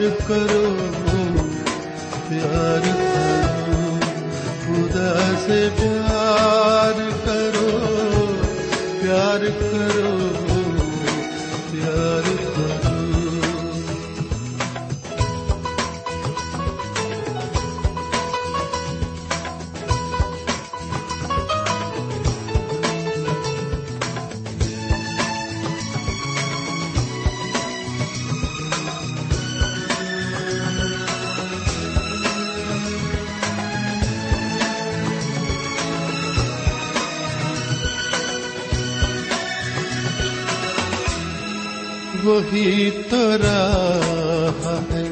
پیار کرو پیار کرو خدا سے پیار کرو پیار کرو۔ وہی تو راہ ہے۔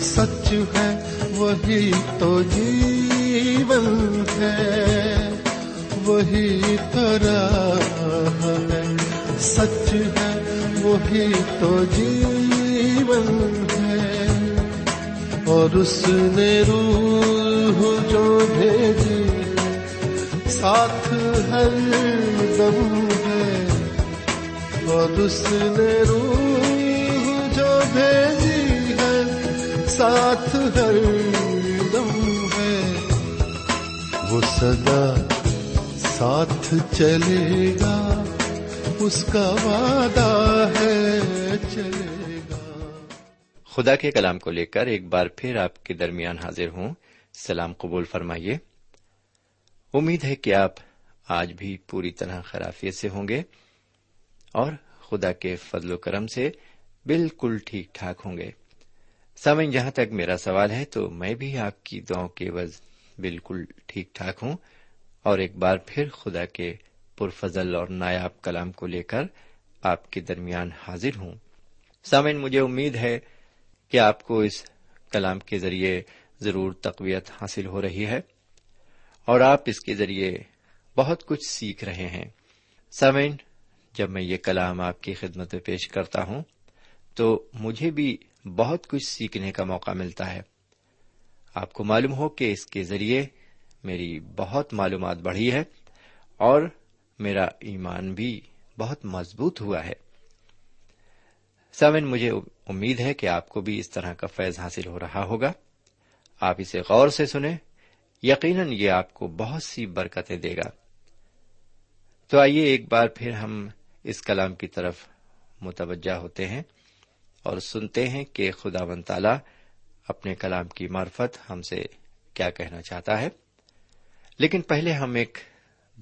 سچ ہے، وہی تو جیون ہے۔ وہی تو راہ ہے۔ سچ ہے، وہی تو جیون ہے۔ اور اس نے روح جو بھیجی، ساتھ ہر دم ہے۔ اور اس نے روح بھیجی ہے، ساتھ ہر دم ہے۔ وہ سدا ساتھ چلے گا، اس کا وعدہ ہے چلے گا۔ خدا کے کلام کو لے کر ایک بار پھر آپ کے درمیان حاضر ہوں۔ سلام قبول فرمائیے۔ امید ہے کہ آپ آج بھی پوری طرح خرافیت سے ہوں گے۔ اور خدا کے فضل و کرم سے بالکل ٹھیک ٹھاک ہوں گے۔ سمن جہاں تک میرا سوال ہے، تو میں بھی آپ کی دعاؤں کے عوض بالکل ٹھیک ٹھاک ہوں۔ اور ایک بار پھر خدا کے پرفضل اور نایاب کلام کو لے کر آپ کے درمیان حاضر ہوں۔ سامن مجھے امید ہے کہ آپ کو اس کلام کے ذریعے ضرور تقویت حاصل ہو رہی ہے اور آپ اس کے ذریعے بہت کچھ سیکھ رہے ہیں۔ سامعین، جب میں یہ کلام آپ کی خدمت میں پیش کرتا ہوں تو مجھے بھی بہت کچھ سیکھنے کا موقع ملتا ہے۔ آپ کو معلوم ہو کہ اس کے ذریعے میری بہت معلومات بڑھی ہے اور میرا ایمان بھی بہت مضبوط ہوا ہے۔ سمن مجھے امید ہے کہ آپ کو بھی اس طرح کا فیض حاصل ہو رہا ہوگا۔ آپ اسے غور سے سنیں، یقیناً یہ آپ کو بہت سی برکتیں دے گا۔ تو آئیے ایک بار پھر ہم اس کلام کی طرف متوجہ ہوتے ہیں۔ اور سنتے ہیں کہ خدا و تعالی اپنے کلام کی معرفت ہم سے کیا کہنا چاہتا ہے۔ لیکن پہلے ہم ایک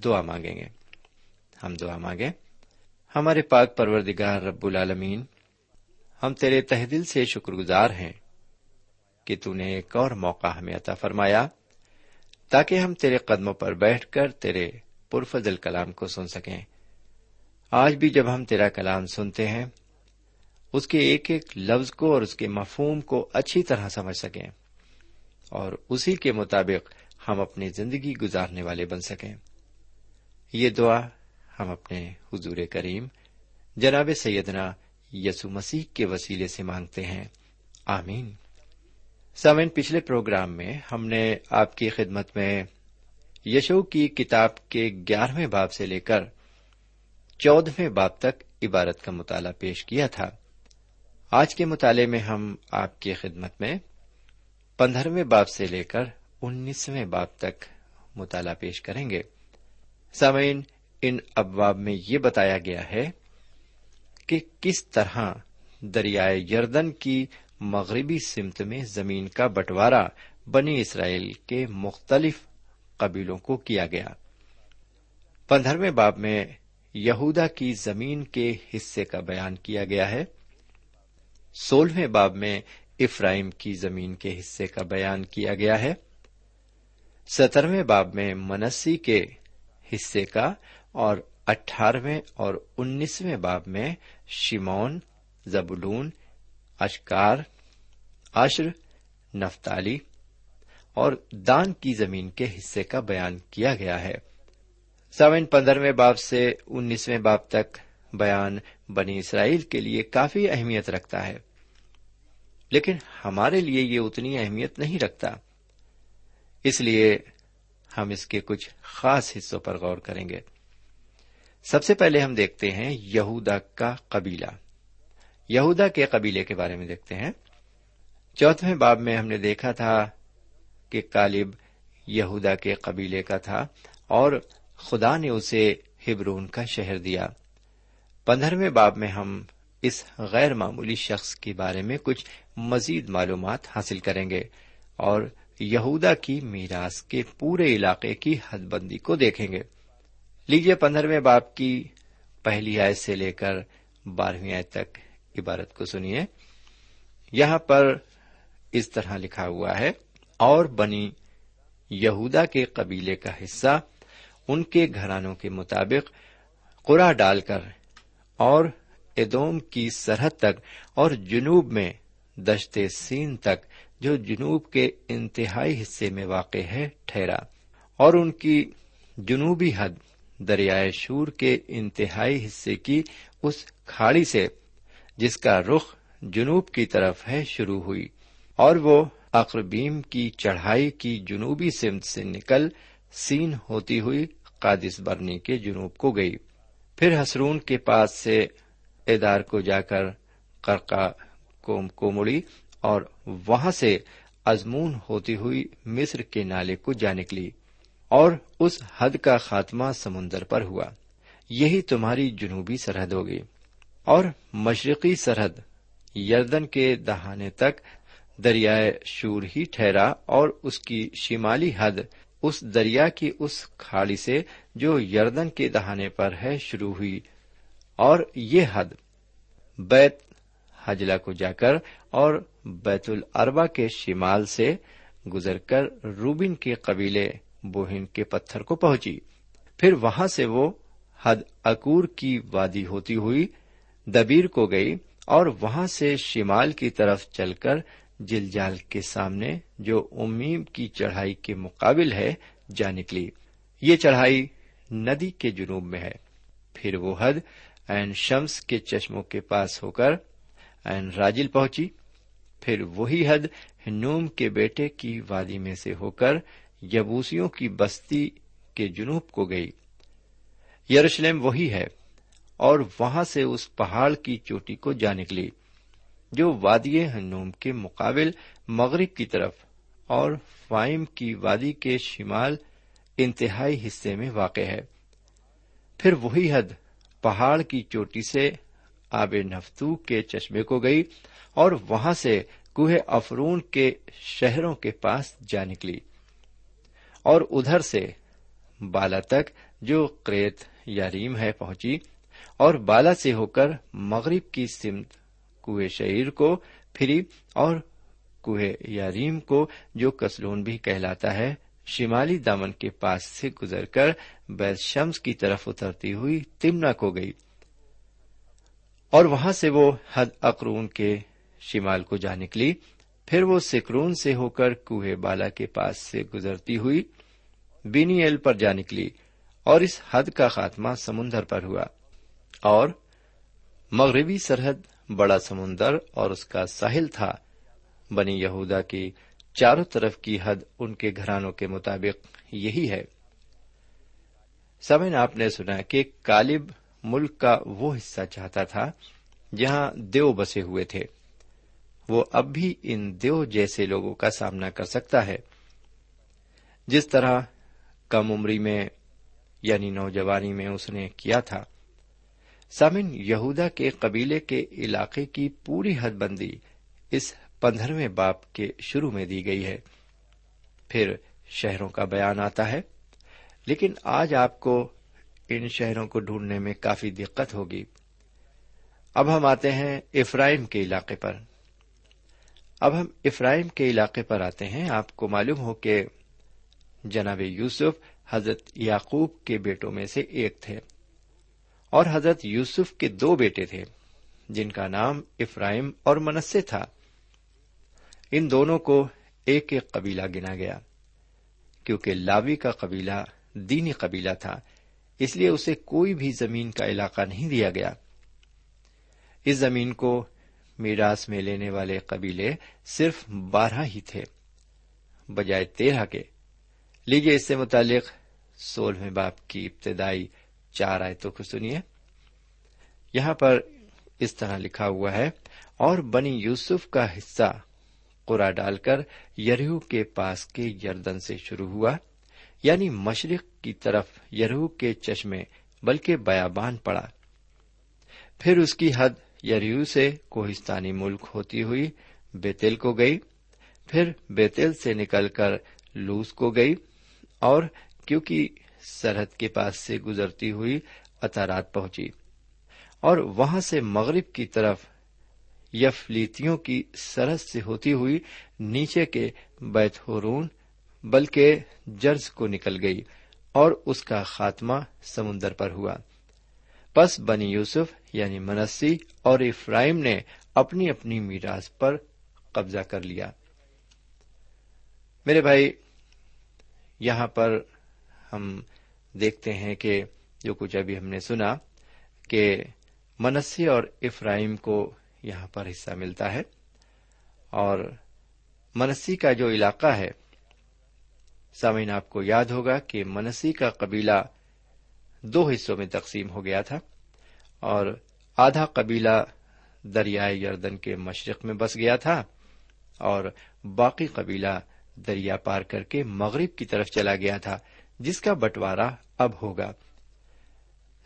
دعا مانگیں گے۔ ہم دعا مانگیں۔ ہمارے پاک پروردگار رب العالمین، ہم تیرے تہ دل سے شکر گزار ہیں کہ تو نے ایک اور موقع ہمیں عطا فرمایا تاکہ ہم تیرے قدموں پر بیٹھ کر تیرے پرفضل کلام کو سن سکیں۔ آج بھی جب ہم تیرا کلام سنتے ہیں اس کے ایک ایک لفظ کو اور اس کے مفہوم کو اچھی طرح سمجھ سکیں اور اسی کے مطابق ہم اپنی زندگی گزارنے والے بن سکیں۔ یہ دعا ہم اپنے حضور کریم جناب سیدنا یسو مسیح کے وسیلے سے مانگتے ہیں۔ آمین۔ سامن پچھلے پروگرام میں ہم نے آپ کی خدمت میں یشو کی کتاب کے گیارہویں باب سے لے کر چودہویں باب تک عبارت کا مطالعہ پیش کیا تھا۔ آج کے مطالعے میں ہم آپ کی خدمت میں پندرہویں باب سے لے کر انیسویں باب تک مطالعہ پیش کریں گے۔ سامعین، ان ابواب میں یہ بتایا گیا ہے کہ کس طرح دریائے یردن کی مغربی سمت میں زمین کا بٹوارا بنی اسرائیل کے مختلف قبیلوں کو کیا گیا۔ پندرہویں باب میں یہودا کی زمین کے حصے کا بیان کیا گیا ہے۔ سولہویں باب میں افرائیم کی زمین کے حصے کا بیان کیا گیا ہے۔ سترویں باب میں منسی کے حصے کا اور اٹھارہویں اور انیسویں باب میں شیمون زبلون اشکار اشر نفتالی اور دان کی زمین کے حصے کا بیان کیا گیا ہے۔ سوین پندرہویں باب سے انیسویں باب تک بیان بنی اسرائیل کے لیے کافی اہمیت رکھتا ہے۔ لیکن ہمارے لیے یہ اتنی اہمیت نہیں رکھتا۔ اس لیے ہم اس کے کچھ خاص حصوں پر غور کریں گے۔ سب سے پہلے ہم دیکھتے ہیں یہودا کا قبیلہ۔ یہودا کے قبیلے کے بارے میں دیکھتے ہیں۔ چوتھویں باب میں ہم نے دیکھا تھا کہ کالب یہودا کے قبیلے کا تھا اور خدا نے اسے ہبرون کا شہر دیا۔ پندرہویں باب میں ہم اس غیر معمولی شخص کے بارے میں کچھ مزید معلومات حاصل کریں گے اور یہودا کی میراث کے پورے علاقے کی حد بندی کو دیکھیں گے۔ لیجیے پندرہویں باپ کی پہلی آیت سے لے کر بارہویں آیت تک عبارت کو سنیے۔ یہاں پر اس طرح لکھا ہوا ہے، اور بنی یہودا کے قبیلے کا حصہ ان کے گھرانوں کے مطابق قرا ڈال کر اور ادوم کی سرحد تک اور جنوب میں دشت سین تک، جو جنوب کے انتہائی حصے میں واقع ہے، ٹھہرا۔ اور ان کی جنوبی حد، دریائے شور کے انتہائی حصے کی اس کھاڑی سے، جس کا رخ جنوب کی طرف ہے، شروع ہوئی۔ اور وہ اقربیم کی چڑھائی کی جنوبی سمت سے نکل سین ہوتی ہوئی، قادس برنی کے جنوب کو گئی۔ پھر حسرون کے پاس سے ادار کو جا کر کرکا کو مڑی اور وہاں سے ازمون ہوتی ہوئی مصر کے نالے کو جا نکلی اور اس حد کا خاتمہ سمندر پر ہوا۔ یہی تمہاری جنوبی سرحد ہوگی۔ اور مشرقی سرحد یردن کے دہانے تک دریائے شور ہی ٹھہرا اور اس کی شمالی حد اس دریا کی اس کھاڑی سے جو یردن کے دہانے پر ہے شروع ہوئی۔ اور یہ حد بیت حجلہ کو جا کر اور بیت الربا کے شمال سے گزر کر روبن کے قبیلے بوہن کے پتھر کو پہنچی۔ پھر وہاں سے وہ حد اکور کی وادی ہوتی ہوئی دبیر کو گئی اور وہاں سے شمال کی طرف چل کر جلجال کے سامنے جو امیم کی چڑھائی کے مقابل ہے جا نکلی۔ یہ چڑھائی ندی کے جنوب میں ہے۔ پھر وہ حد این شمس کے چشموں کے پاس ہو کر این راجل پہنچی۔ پھر وہی حد ہنوم کے بیٹے کی وادی میں سے ہو کر یبوسیوں کی بستی کے جنوب کو گئی۔ یروشلم وہی ہے اور وہاں سے اس پہاڑ کی چوٹی کو جا نکلی۔ جو وادی ہنوم کے مقابل مغرب کی طرف اور فائم کی وادی کے شمال انتہائی حصے میں واقع ہے۔ پھر وہی حد پہاڑ کی چوٹی سے آب نفتو کے چشمے کو گئی اور وہاں سے کوہ افرون کے شہروں کے پاس جا نکلی اور ادھر سے بالا تک جو کریت یا ریم ہے پہنچی اور بالا سے ہو کر مغرب کی سمت کوہ شہیر کو پھری اور کوہ یا ریم کو جو کسلون بھی کہلاتا ہے، شمالی دامن کے پاس سے گزر کر بیت شمس کی طرف اترتی ہوئی تمنا کو گئی۔ اور وہاں سے وہ حد اقرون کے شمال کو جا نکلی۔ پھر وہ سکرون سے ہو کر کوہ بالا کے پاس سے گزرتی ہوئی بینی ایل پر جا نکلی اور اس حد کا خاتمہ سمندر پر ہوا۔ اور مغربی سرحد بڑا سمندر اور اس کا ساحل تھا۔ بنی یہودا کی چاروں طرف کی حد ان کے گھرانوں کے مطابق یہی ہے۔ سمن آپ نے سنا کہ کالب ملک کا وہ حصہ چاہتا تھا جہاں دیو بسے ہوئے تھے۔ وہ اب بھی ان دیو جیسے لوگوں کا سامنا کر سکتا ہے۔ جس طرح کم عمری میں یعنی نوجوانی میں اس نے کیا تھا۔ سامن یہودا کے قبیلے کے علاقے کی پوری حد بندی اس پندرہویں باپ کے شروع میں دی گئی ہے۔ پھر شہروں کا بیان آتا ہے۔ لیکن آج آپ کو ان شہروں کو ڈھونڈنے میں کافی دقت ہوگی۔ اب ہم آتے ہیں افرائم کے علاقے پر۔ اب ہم افرائم کے علاقے پر آتے ہیں۔ آپ کو معلوم ہو کہ جناب یوسف حضرت یعقوب کے بیٹوں میں سے ایک تھے۔ اور حضرت یوسف کے دو بیٹے تھے، جن کا نام افرائم اور منسے تھا۔ ان دونوں کو ایک ایک قبیلہ گنا گیا، کیونکہ لاوی کا قبیلہ دینی قبیلہ تھا، اس لیے اسے کوئی بھی زمین کا علاقہ نہیں دیا گیا۔ اس زمین کو میراث میں لینے والے قبیلے صرف بارہ ہی تھے، بجائے تیرہ کے۔ لیجیے اس سے متعلق سولہویں باپ کی ابتدائی چار آیتوں کو سنیے یہاں پر اس طرح لکھا ہوا ہے، اور بنی یوسف کا حصہ قرا ڈال کر یریو کے پاس کے یردن سے شروع ہوا یعنی مشرق کی طرف یریو کے چشمے، بلکہ بیابان پڑا۔ پھر اس کی حد یریو سے کوہستانی ملک ہوتی ہوئی بیتل کو گئی، پھر بیتل سے نکل کر لوس کو گئی، اور کیونکہ سرحد کے پاس سے گزرتی ہوئی اطارات پہنچی اور وہاں سے مغرب کی طرف یفلیتیوں کی سرحد سے ہوتی ہوئی نیچے کے بیت ہورون، بلکہ جرز کو نکل گئی اور اس کا خاتمہ سمندر پر ہوا۔ پس بنی یوسف یعنی منسی اور افرائم نے اپنی اپنی میراث پر قبضہ کر لیا۔ میرے بھائی، یہاں پر ہم دیکھتے ہیں کہ جو کچھ ابھی ہم نے سنا کہ منسی اور افراہیم کو یہاں پر حصہ ملتا ہے اور منسی کا جو علاقہ ہے، سامعین، آپ کو یاد ہوگا کہ منسی کا قبیلہ دو حصوں میں تقسیم ہو گیا تھا اور آدھا قبیلہ دریائے یردن کے مشرق میں بس گیا تھا اور باقی قبیلہ دریا پار کر کے مغرب کی طرف چلا گیا تھا۔ جس کا بٹوارا اب ہوگا۔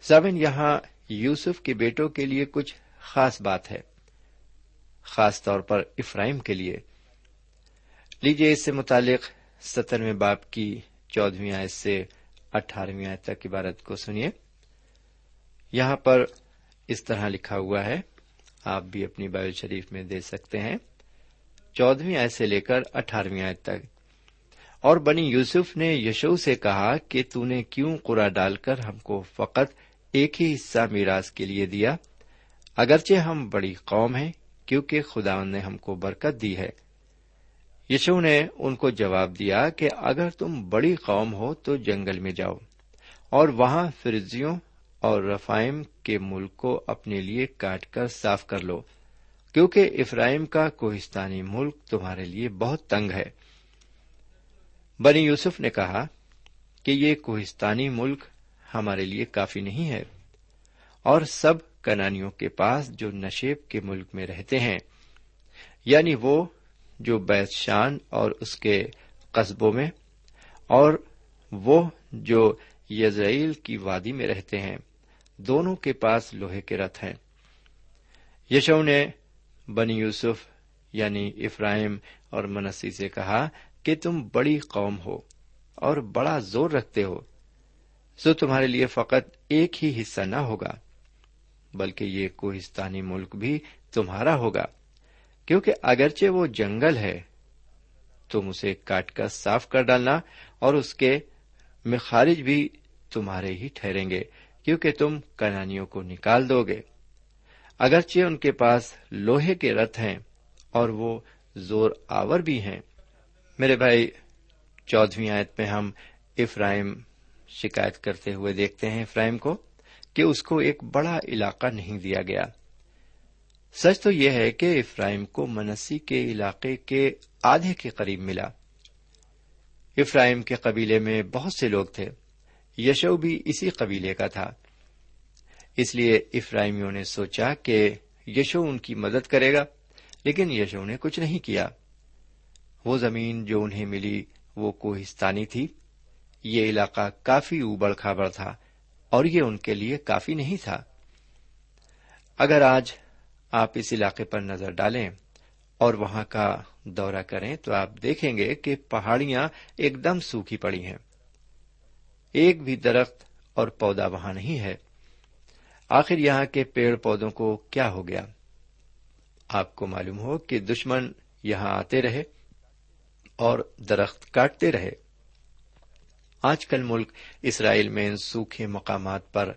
سمن یہاں یوسف کے بیٹوں کے لیے کچھ خاص بات ہے۔ خاص طور پر افراہم کے لیے۔ لیجیے اس سے متعلق سترویں باپ کی چودہویں آیت سے اٹھارہویں آیت تک عبارت کو سنیے۔ یہاں پر اس طرح لکھا ہوا ہے۔ آپ بھی اپنی بائل شریف میں دے سکتے ہیں۔ چودہویں آیت سے لے کر اٹھارہویں آیت تک۔ اور بنی یوسف نے یشو سے کہا کہ تو نے کیوں قرا ڈال کر ہم کو فقط ایک ہی حصہ میراث کے لیے دیا؟ اگرچہ ہم بڑی قوم ہیں، کیونکہ خدا نے ہم کو برکت دی ہے۔ یشو نے ان کو جواب دیا کہ اگر تم بڑی قوم ہو تو جنگل میں جاؤ، اور وہاں فرزیوں اور رفائم کے ملک کو اپنے لیے کاٹ کر صاف کر لو، کیونکہ افراہم کا کوہستانی ملک تمہارے لیے بہت تنگ ہے۔ بنی یوسف نے کہا کہ یہ کوہستانی ملک ہمارے لیے کافی نہیں ہے اور سب کنانیوں کے پاس جو نشیب کے ملک میں رہتے ہیں یعنی وہ جو بیت شان اور اس کے قصبوں میں اور وہ جو یزرائیل کی وادی میں رہتے ہیں، دونوں کے پاس لوہے کے رتھ ہیں۔ یشو نے بنی یوسف یعنی افراہم اور منسی سے کہا کہ تم بڑی قوم ہو اور بڑا زور رکھتے ہو، سو تمہارے لیے فقط ایک ہی حصہ نہ ہوگا، بلکہ یہ کوہستانی ملک بھی تمہارا ہوگا، کیونکہ اگرچہ وہ جنگل ہے، تم اسے کاٹ کر صاف کر ڈالنا اور اس کے مخارج بھی تمہارے ہی ٹھہریں گے، کیونکہ تم کنانیوں کو نکال دو گے۔ اگرچہ ان کے پاس لوہے کے رتھ ہیں اور وہ زور آور بھی ہیں میرے بھائی چودہویں آیت میں ہم افرائم شکایت کرتے ہوئے دیکھتے ہیں افرائم کو کہ اس کو ایک بڑا علاقہ نہیں دیا گیا۔ سچ تو یہ ہے کہ افرائم کو منسی کے علاقے کے آدھے کے قریب ملا۔ افرائم کے قبیلے میں بہت سے لوگ تھے۔ یشو بھی اسی قبیلے کا تھا۔ اس لیے افرائمیوں نے سوچا کہ یشو ان کی مدد کرے گا، لیکن یشو نے کچھ نہیں کیا۔ وہ زمین جو انہیں ملی وہ کوہستانی تھی۔ یہ علاقہ کافی اوبڑ کھابڑ تھا اور یہ ان کے لیے کافی نہیں تھا۔ اگر آج آپ اس علاقے پر نظر ڈالیں اور وہاں کا دورہ کریں تو آپ دیکھیں گے کہ پہاڑیاں ایک دم سوکھی پڑی ہیں۔ ایک بھی درخت اور پودا وہاں نہیں ہے۔ آخر یہاں کے پیڑ پودوں کو کیا ہو گیا؟ آپ کو معلوم ہو کہ دشمن یہاں آتے رہے۔ اور درخت کاٹتے رہے۔ آج کل ملک اسرائیل میں ان سوکھے مقامات پر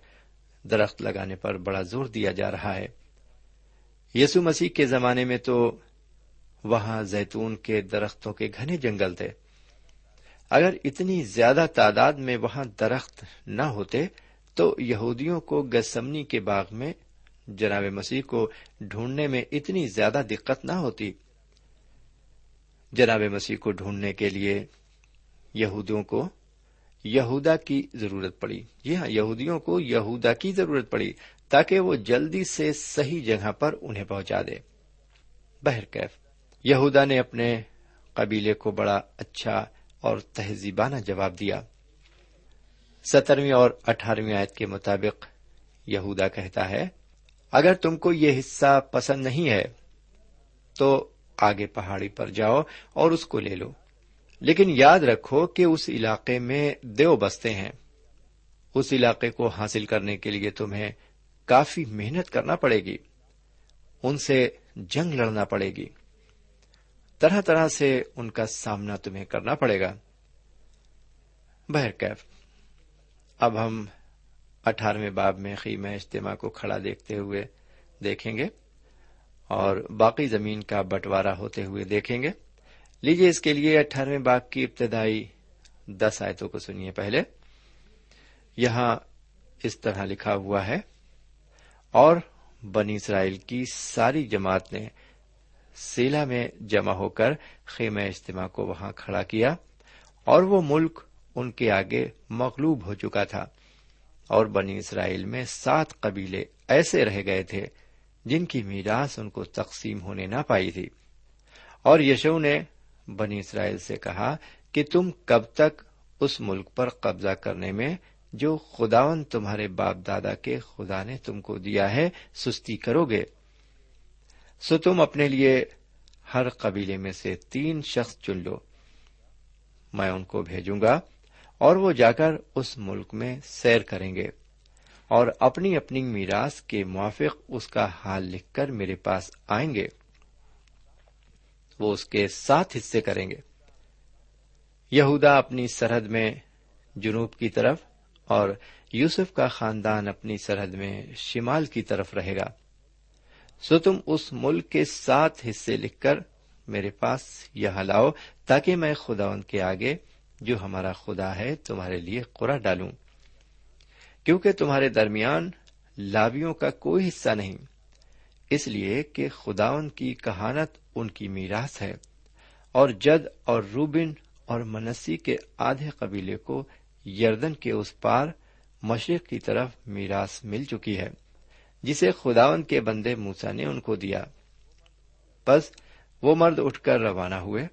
درخت لگانے پر بڑا زور دیا جا رہا ہے۔ یسو مسیح کے زمانے میں تو وہاں زیتون کے درختوں کے گھنے جنگل تھے۔ اگر اتنی زیادہ تعداد میں وہاں درخت نہ ہوتے تو یہودیوں کو گسمنی کے باغ میں جناب مسیح کو ڈھونڈنے میں اتنی زیادہ دقت نہ ہوتی۔ جناب مسیح کو ڈھونڈنے کے لیے یہودیوں کو یہودا کی ضرورت پڑی۔ جی ہاں یہودیوں کو یہودا کی ضرورت پڑی تاکہ وہ جلدی سے صحیح جگہ پر انہیں پہنچا دے۔ بہرکیف یہودا نے اپنے قبیلے کو بڑا اچھا اور تہذیبانہ جواب دیا۔ سترویں اور اٹھارہویں آیت کے مطابق یہودا کہتا ہے، اگر تم کو یہ حصہ پسند نہیں ہے تو آگے پہاڑی پر جاؤ اور اس کو لے لو۔ لیکن یاد رکھو کہ اس علاقے میں دیو بستے ہیں۔ اس علاقے کو حاصل کرنے کے لیے تمہیں کافی محنت کرنا پڑے گی۔ ان سے جنگ لڑنا پڑے گی۔ طرح طرح سے ان کا سامنا تمہیں کرنا پڑے گا۔ بہرکیف اب ہم اٹھارہویں باب میں خیمہ اجتماع کو کھڑا دیکھتے ہوئے دیکھیں گے۔ اور باقی زمین کا بٹوارا ہوتے ہوئے دیکھیں گے۔ لیجیے اس کے لیے اٹھارہویں باغ کی ابتدائی دس آیتوں کو سنیے پہلے۔ یہاں اس طرح لکھا ہوا ہے، اور بنی اسرائیل کی ساری جماعت نے سیلا میں جمع ہو کر خیمہ اجتماع کو وہاں کھڑا کیا، اور وہ ملک ان کے آگے مغلوب ہو چکا تھا۔ اور بنی اسرائیل میں سات قبیلے ایسے رہ گئے تھے جن کی میراث ان کو تقسیم ہونے نہ پائی تھی۔ اور یشو نے بنی اسرائیل سے کہا کہ تم کب تک اس ملک پر قبضہ کرنے میں جو خداون تمہارے باپ دادا کے خدا نے تم کو دیا ہے، سستی کرو گے۔ سو تم اپنے لیے ہر قبیلے میں سے تین شخص چن لو۔ میں ان کو بھیجوں گا اور وہ جا کر اس ملک میں سیر کریں گے۔ اور اپنی اپنی میراث کے موافق اس کا حال لکھ کر میرے پاس آئیں گے۔ وہ اس کے سات حصے کریں گے۔ یہودا اپنی سرحد میں جنوب کی طرف اور یوسف کا خاندان اپنی سرحد میں شمال کی طرف رہے گا۔ سو تم اس ملک کے سات حصے لکھ کر میرے پاس یہاں لاؤ تاکہ میں خدا ان کے آگے جو ہمارا خدا ہے تمہارے لیے قرا ڈالوں۔ کیونکہ تمہارے درمیان لابیوں کا کوئی حصہ نہیں۔ اس لیے کہ خداون کی کہانت ان کی میراث ہے۔ اور جد اور روبن اور منسی کے آدھے قبیلے کو یردن کے اس پار مشرق کی طرف میراث مل چکی ہے، جسے خداون کے بندے موسا نے ان کو دیا۔ بس وہ مرد اٹھ کر روانہ ہوئے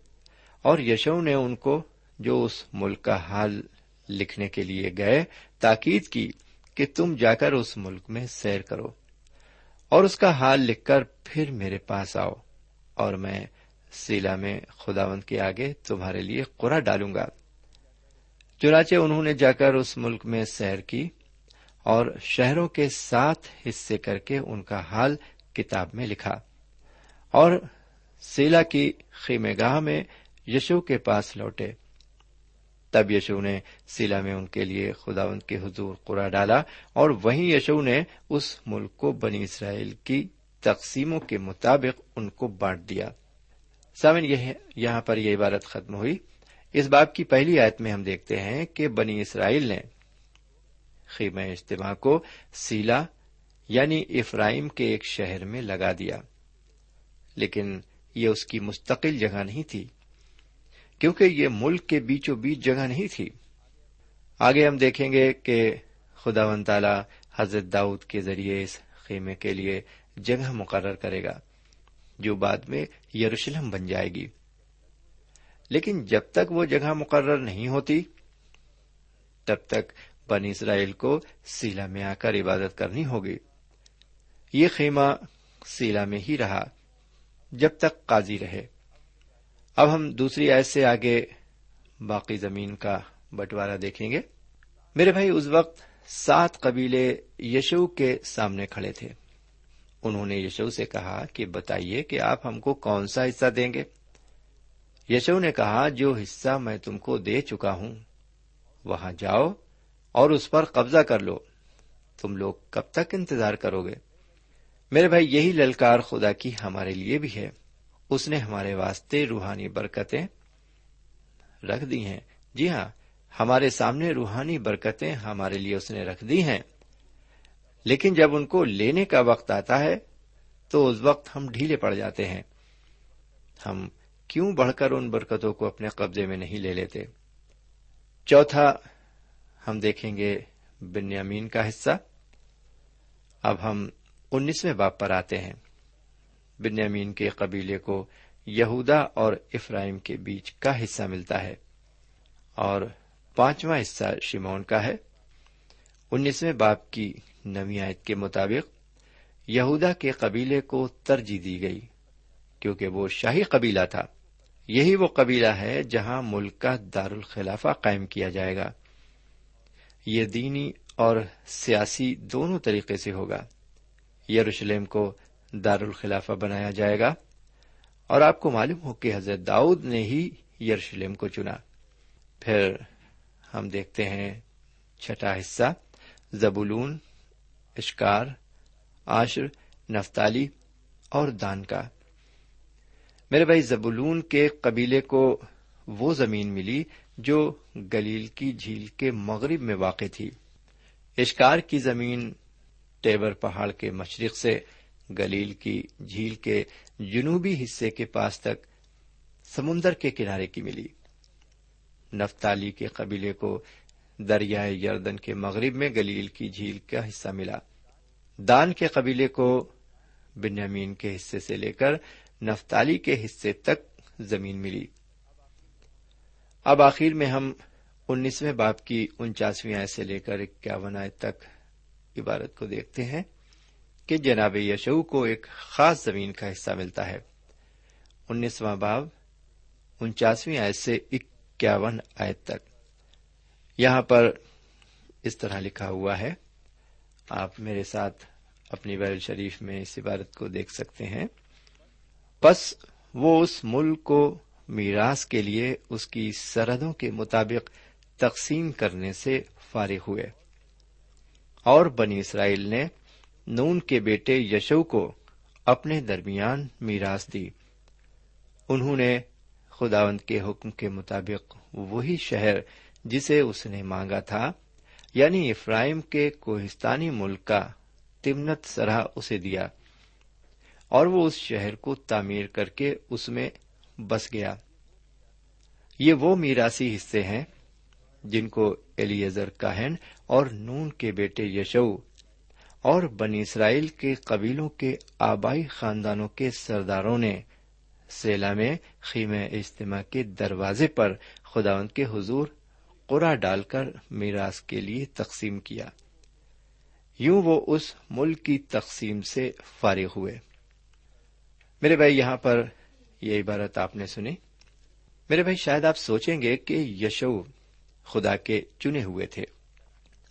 اور یشو نے ان کو جو اس ملک کا حال لکھنے کے لیے گئے تاکید کی کہ تم جا کر اس ملک میں سیر کرو اور اس کا حال لکھ کر پھر میرے پاس آؤ اور میں سیلا میں خداوند کے آگے تمہارے لیے قرا ڈالوں گا۔ چنانچہ انہوں نے جا کر اس ملک میں سیر کی اور شہروں کے ساتھ حصے کر کے ان کا حال کتاب میں لکھا اور سیلا کی خیمے گاہ میں یشو کے پاس لوٹے۔ تب یشو نے سیلا میں ان کے لیے خداوند کے حضور قرا ڈالا اور وہیں یشو نے اس ملک کو بنی اسرائیل کی تقسیموں کے مطابق ان کو بانٹ دیا۔ سامن یہ یہاں پر یہ عبارت ختم ہوئی۔ اس باب کی پہلی آیت میں ہم دیکھتے ہیں کہ بنی اسرائیل نے خیمہ اجتماع کو سیلا یعنی افرائیم کے ایک شہر میں لگا دیا، لیکن یہ اس کی مستقل جگہ نہیں تھی۔ کیونکہ یہ ملک کے بیچوں بیچ جگہ نہیں تھی۔ آگے ہم دیکھیں گے کہ خدا و تعالی حضرت داؤد کے ذریعے اس خیمے کے لیے جگہ مقرر کرے گا، جو بعد میں یروشلم بن جائے گی۔ لیکن جب تک وہ جگہ مقرر نہیں ہوتی، تب تک بن اسرائیل کو سیلا میں آ کر عبادت کرنی ہوگی۔ یہ خیمہ سیلا میں ہی رہا، جب تک قاضی رہے۔ اب ہم دوسری آیت سے آگے باقی زمین کا بٹوارا دیکھیں گے۔ میرے بھائی، اس وقت سات قبیلے یشو کے سامنے کھڑے تھے۔ انہوں نے یشو سے کہا کہ بتائیے کہ آپ ہم کو کون سا حصہ دیں گے؟ یشو نے کہا، جو حصہ میں تم کو دے چکا ہوں، وہاں جاؤ اور اس پر قبضہ کر لو۔ تم لوگ کب تک انتظار کرو گے؟ میرے بھائی، یہی للکار خدا کی ہمارے لیے بھی ہے۔ اس نے ہمارے واسطے روحانی برکتیں رکھ دی ہیں۔ جی ہاں ہمارے سامنے روحانی برکتیں ہمارے لیے اس نے رکھ دی ہیں۔ لیکن جب ان کو لینے کا وقت آتا ہے، تو اس وقت ہم ڈھیلے پڑ جاتے ہیں۔ ہم کیوں بڑھ کر ان برکتوں کو اپنے قبضے میں نہیں لے لیتے؟ چوتھا، ہم دیکھیں گے بنیامین کا حصہ۔ اب ہم انیسویں باپ پر آتے ہیں۔ بنیامین کے قبیلے کو یہودا اور افرائم کے بیچ کا حصہ ملتا ہے۔ اور پانچواں حصہ شیمون کا ہے۔ انیسویں باپ کی نوی آیت کے مطابق یہودا کے قبیلے کو ترجیح دی گئی، کیونکہ وہ شاہی قبیلہ تھا۔ یہی وہ قبیلہ ہے جہاں ملک کا دارالخلافہ قائم کیا جائے گا۔ یہ دینی اور سیاسی دونوں طریقے سے ہوگا۔ یروشلم کو دارالخلافہ بنایا جائے گا اور آپ کو معلوم ہو کہ حضرت داؤد نے ہی یروشلم کو چنا۔ پھر ہم دیکھتے ہیں چھٹا حصہ، زبولون، اشکار آشر نفتالی اور دان کا میرے بھائی، زبولون کے قبیلے کو وہ زمین ملی جو گلیل کی جھیل کے مغرب میں واقع تھی۔ اشکار کی زمین ٹیبر پہاڑ کے مشرق سے گلیل کی جھیل کے جنوبی حصے کے پاس تک سمندر کے کنارے کی ملی۔ نفتالی کے قبیلے کو دریائے یردن کے مغرب میں گلیل کی جھیل کا حصہ ملا۔ دان کے قبیلے کو بنیامین کے حصے سے لے کر نفتالی کے حصے تک زمین ملی۔ اب آخر میں ہم انیسویں باپ کی انچاسویں آئے سے لے کر اکیاون آئے تک عبارت کو دیکھتے ہیں۔ کہ جناب یشو کو ایک خاص زمین کا حصہ ملتا ہے۔ انیسواں باب، انچاسویں آیت سے اکیاون آیت تک۔ یہاں پر اس طرح لکھا ہوا ہے۔ آپ میرے ساتھ اپنی بیل شریف میں اس عبارت کو دیکھ سکتے ہیں۔ بس وہ اس ملک کو میراث کے لیے اس کی سرحدوں کے مطابق تقسیم کرنے سے فارغ ہوئے۔ اور بنی اسرائیل نے نون کے بیٹے یشو کو اپنے درمیان میراث دی۔ انہوں نے خداوند کے حکم کے مطابق وہی شہر جسے اس نے مانگا تھا یعنی افرائم کے کوہستانی ملک کا تمنت سرح اسے دیا۔ اور وہ اس شہر کو تعمیر کر کے اس میں بس گیا۔ یہ وہ میراسی حصے ہیں جن کو ایلیزر کاہن اور نون کے بیٹے یشو اور بنی اسرائیل کے قبیلوں کے آبائی خاندانوں کے سرداروں نے سیلا میں خیم اجتماع کے دروازے پر خداوند کے حضور قرا ڈال کر میراث کے لیے تقسیم کیا۔ یوں وہ اس ملک کی تقسیم سے فارغ ہوئے۔ میرے بھائی، یہاں پر یہ عبارت آپ نے سنی۔ میرے بھائی، شاید آپ سوچیں گے کہ یشو خدا کے چنے ہوئے تھے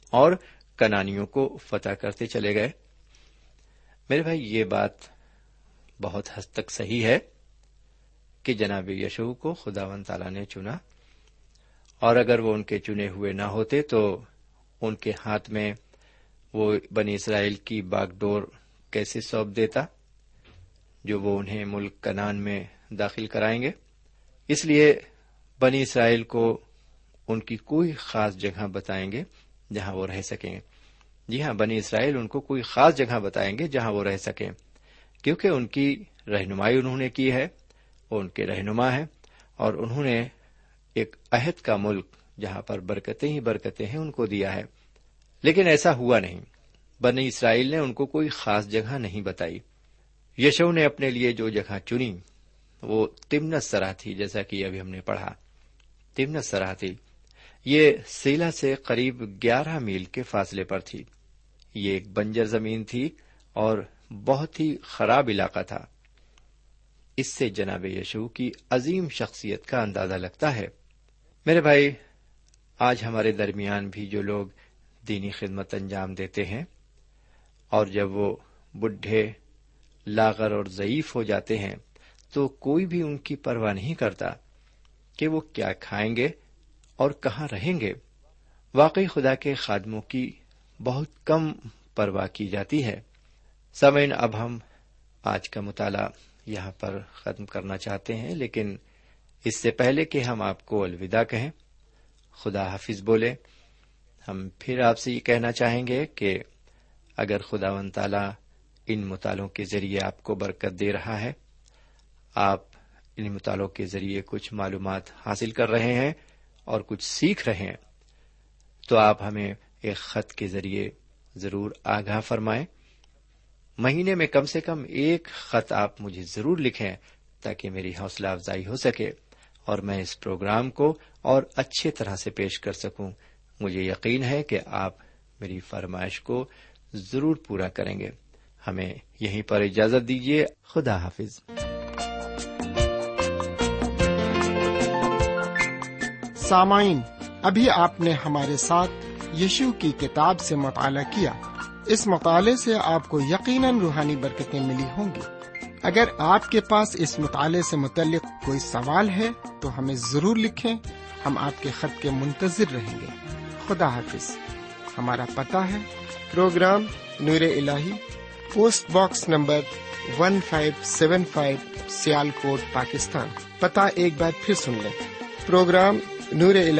اور کنانیوں کو فتح کرتے چلے گئے۔ میرے بھائی، یہ بات بہت حد تک صحیح ہے کہ جناب یشو کو خدا و تعالی نے چنا۔ اور اگر وہ ان کے چنے ہوئے نہ ہوتے تو ان کے ہاتھ میں وہ بنی اسرائیل کی باغ ڈور کیسے سونپ دیتا جو وہ انہیں ملک کنان میں داخل کرائیں گے؟ اس لیے بنی اسرائیل کو ان کی کوئی خاص جگہ بتائیں گے جہاں وہ رہ سکیں۔ جی ہاں بنی اسرائیل ان کو کوئی خاص جگہ بتائیں گے جہاں وہ رہ سکیں۔ کیونکہ ان کی رہنمائی انہوں نے کی ہے، وہ ان کے رہنما ہے اور انہوں نے ایک عہد کا ملک جہاں پر برکتیں ہی برکتیں ہیں، ان کو دیا ہے۔ لیکن ایسا ہوا نہیں۔ بنی اسرائیل نے ان کو کوئی خاص جگہ نہیں بتائی۔ یشو نے اپنے لیے جو جگہ چنی، وہ تمنت سرا تھی، جیسا کہ ابھی ہم نے پڑھا۔ تمنت سرا تھی۔ یہ سیلا سے قریب گیارہ میل کے فاصلے پر تھی۔ یہ ایک بنجر زمین تھی اور بہت ہی خراب علاقہ تھا۔ اس سے جناب یشو کی عظیم شخصیت کا اندازہ لگتا ہے۔ میرے بھائی، آج ہمارے درمیان بھی جو لوگ دینی خدمت انجام دیتے ہیں اور جب وہ بڈھے، لاغر اور ضعیف ہو جاتے ہیں، تو کوئی بھی ان کی پرواہ نہیں کرتا کہ وہ کیا کھائیں گے اور کہاں رہیں گے۔ واقعی خدا کے خادموں کی بہت کم پرواہ کی جاتی ہے۔ سمین اب ہم آج کا مطالعہ یہاں پر ختم کرنا چاہتے ہیں، لیکن اس سے پہلے کہ ہم آپ کو الوداع کہیں، خدا حافظ بولے۔ ہم پھر آپ سے یہ کہنا چاہیں گے کہ اگر خدا و تعالی ان مطالعوں کے ذریعے آپ کو برکت دے رہا ہے، آپ ان مطالعوں کے ذریعے کچھ معلومات حاصل کر رہے ہیں اور کچھ سیکھ رہے ہیں، تو آپ ہمیں ایک خط کے ذریعے ضرور آگاہ فرمائیں۔ مہینے میں کم سے کم ایک خط آپ مجھے ضرور لکھیں تاکہ میری حوصلہ افزائی ہو سکے اور میں اس پروگرام کو اور اچھے طرح سے پیش کر سکوں۔ مجھے یقین ہے کہ آپ میری فرمائش کو ضرور پورا کریں گے۔ ہمیں یہیں پر اجازت دیجیے خدا حافظ۔ سامعین، ابھی آپ نے ہمارے ساتھ یشو کی کتاب سے مطالعہ کیا۔ اس مطالعے سے آپ کو یقیناً روحانی برکتیں ملی ہوں گی۔ اگر آپ کے پاس اس مطالعے سے متعلق کوئی سوال ہے، تو ہمیں ضرور لکھیں۔ ہم آپ کے خط کے منتظر رہیں گے۔ خدا حافظ۔ ہمارا پتا ہے۔ پروگرام نور ال post box number one five seven five Sialkot, Pakistan. پتا ایک بار پھر سن لیں۔ پروگرام نور ال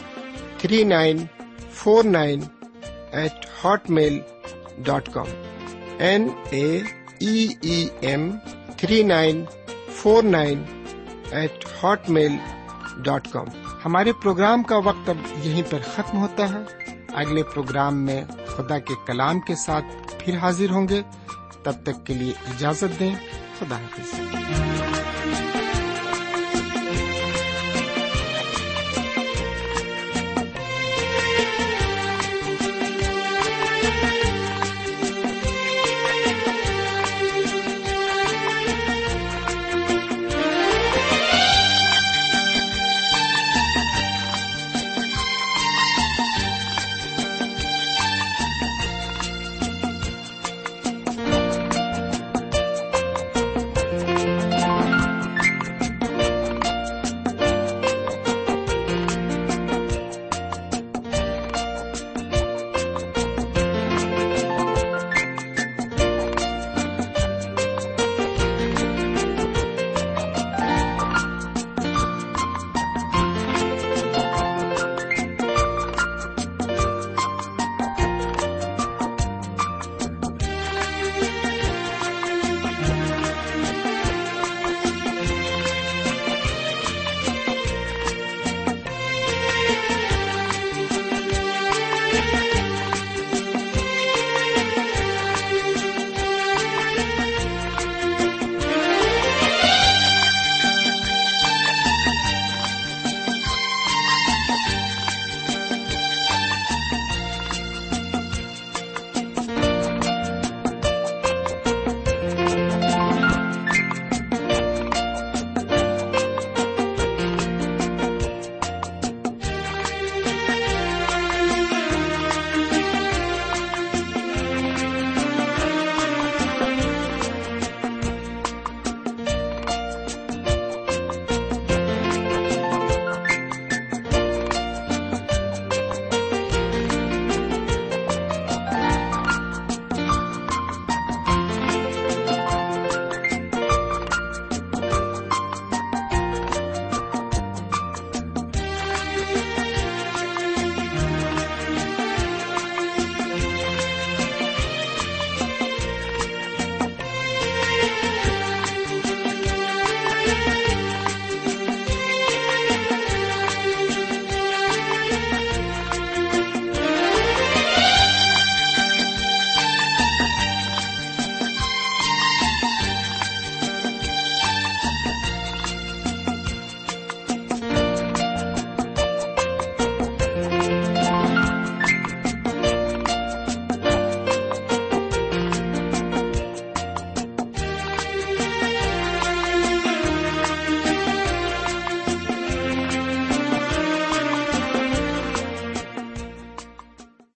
three nine four nine eight hotmail dot com N A M three nine four nine eight hotmail dot com ہمارے پروگرام کا وقت اب یہیں پر ختم ہوتا ہے۔ اگلے پروگرام میں خدا کے کلام کے ساتھ پھر حاضر ہوں گے۔ تب تک کے لیے اجازت دیں۔ خدا حافظ۔